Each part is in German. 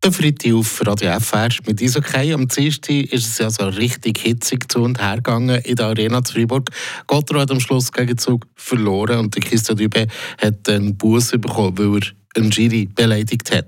Der Freitag auf Radio FR mit Eishockey. Am Dienstag ist es ja so richtig hitzig zu und her gegangen in der Arena zu Freiburg. Gottro hat am Schluss gegen Zug verloren und der Christian Dübe hat einen Buß bekommen, weil er einen Giri beleidigt hat.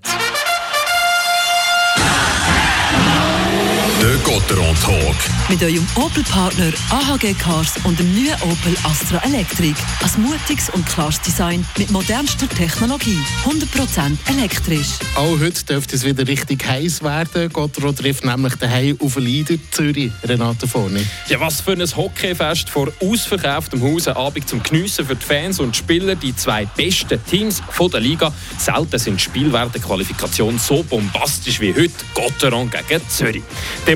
Der Gotteron Talk. Mit eurem Opel-Partner AHG Cars und dem neuen Opel Astra Electric. Ein mutiges und klares Design mit modernster Technologie. 100% elektrisch. Auch heute dürfte es wieder richtig heiß werden. Gottro trifft nämlich daheim auf Leader Zürich. Renate Vorne. Ja, was für ein Hockeyfest vor ausverkauftem Haus. Ein Abend zum Geniessen für die Fans und Spieler. Die zwei besten Teams von der Liga. Selten sind Spielwerte Qualifikation so bombastisch wie heute. Gotteron gegen Zürich.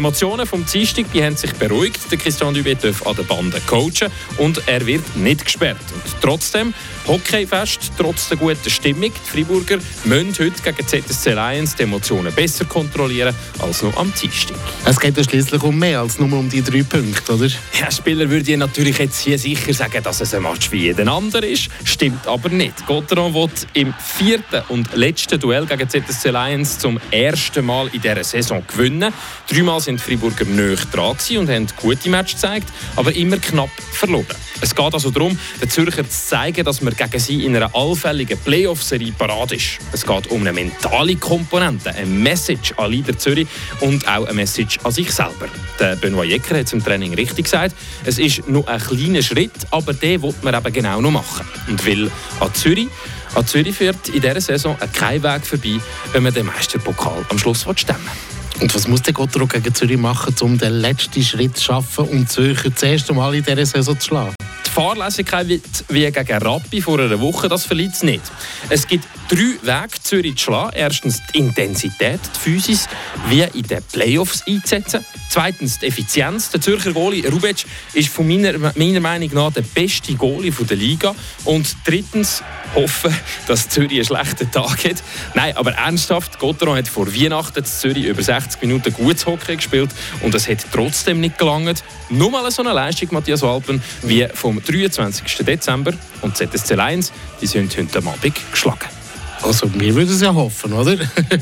Emotionen vom Dienstag die haben sich beruhigt. Der Christian Dubé darf an der Bande coachen und er wird nicht gesperrt. Und trotzdem, Hockeyfest, trotz der guten Stimmung. Die Freiburger müssen heute gegen ZSC Lions die Emotionen besser kontrollieren als noch am Dienstag. Es geht ja schließlich um mehr als nur um die drei Punkte, oder? Ja, Spieler würde natürlich jetzt hier sicher sagen, dass es ein Match wie jeden anderen ist. Stimmt aber nicht. Gotteron wird im vierten und letzten Duell gegen ZSC Lions zum ersten Mal in dieser Saison gewinnen. Dreimal sind die Freiburger näher dran und haben gute Matches gezeigt, aber immer knapp verloren. Es geht also darum, den Zürcher zu zeigen, dass man gegen sie in einer allfälligen Playoff-Serie parat ist. Es geht um eine mentale Komponente, eine Message an Leader Zürich und auch eine Message an sich selber. Der Benoit Jecker hat es im Training richtig gesagt. Es ist nur ein kleiner Schritt, aber den will man eben genau noch machen. Und will an Zürich an Zürich führt in dieser Saison kein Weg vorbei, wenn man den Meisterpokal am Schluss stemmen will. Und was muss der Gottro gegen Zürich machen, um den letzten Schritt zu schaffen und Zürcher das erste Mal in dieser Saison zu schlagen? Fahrlässigkeit wie gegen Rappi vor einer Woche, das verliert es nicht. Es gibt drei Wege, Zürich zu schlagen. Erstens die Intensität, die Physis, wie in den Playoffs einzusetzen. Zweitens die Effizienz. Der Zürcher Goalie Rubic ist von meiner, meiner Meinung nach der beste Goalie der Liga. Und drittens hoffen, dass Zürich einen schlechten Tag hat. Nein, aber ernsthaft, Gotteron hat vor Weihnachten in Zürich über 60 Minuten gutes Hockey gespielt und es hat trotzdem nicht gelangt. Nur mal so eine Leistung, Matthias Walpen, wie vom 23. Dezember. Und ZSC Lions, die sind heute Abend geschlagen. Also wir würden es ja hoffen, oder?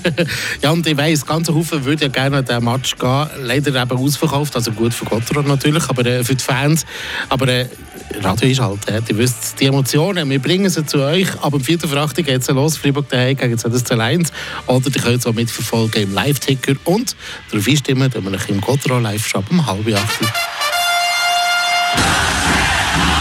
ja, und ich weiss, ganz Haufen würde ja gerne den Match gehen. Leider eben ausverkauft, also gut für Gotthard natürlich, aber äh, für die Fans. Aber äh, Radio ist halt, äh, ihr wisst, die Emotionen, wir bringen sie zu euch. Aber am 4. Verachtung geht es los, Freiburg daheim gegen ZSC Lions. Oder ihr könnt es auch mitverfolgen im Live-Ticker und darauf einstimmen, wenn wir im Gotthard Live-Shop um halb acht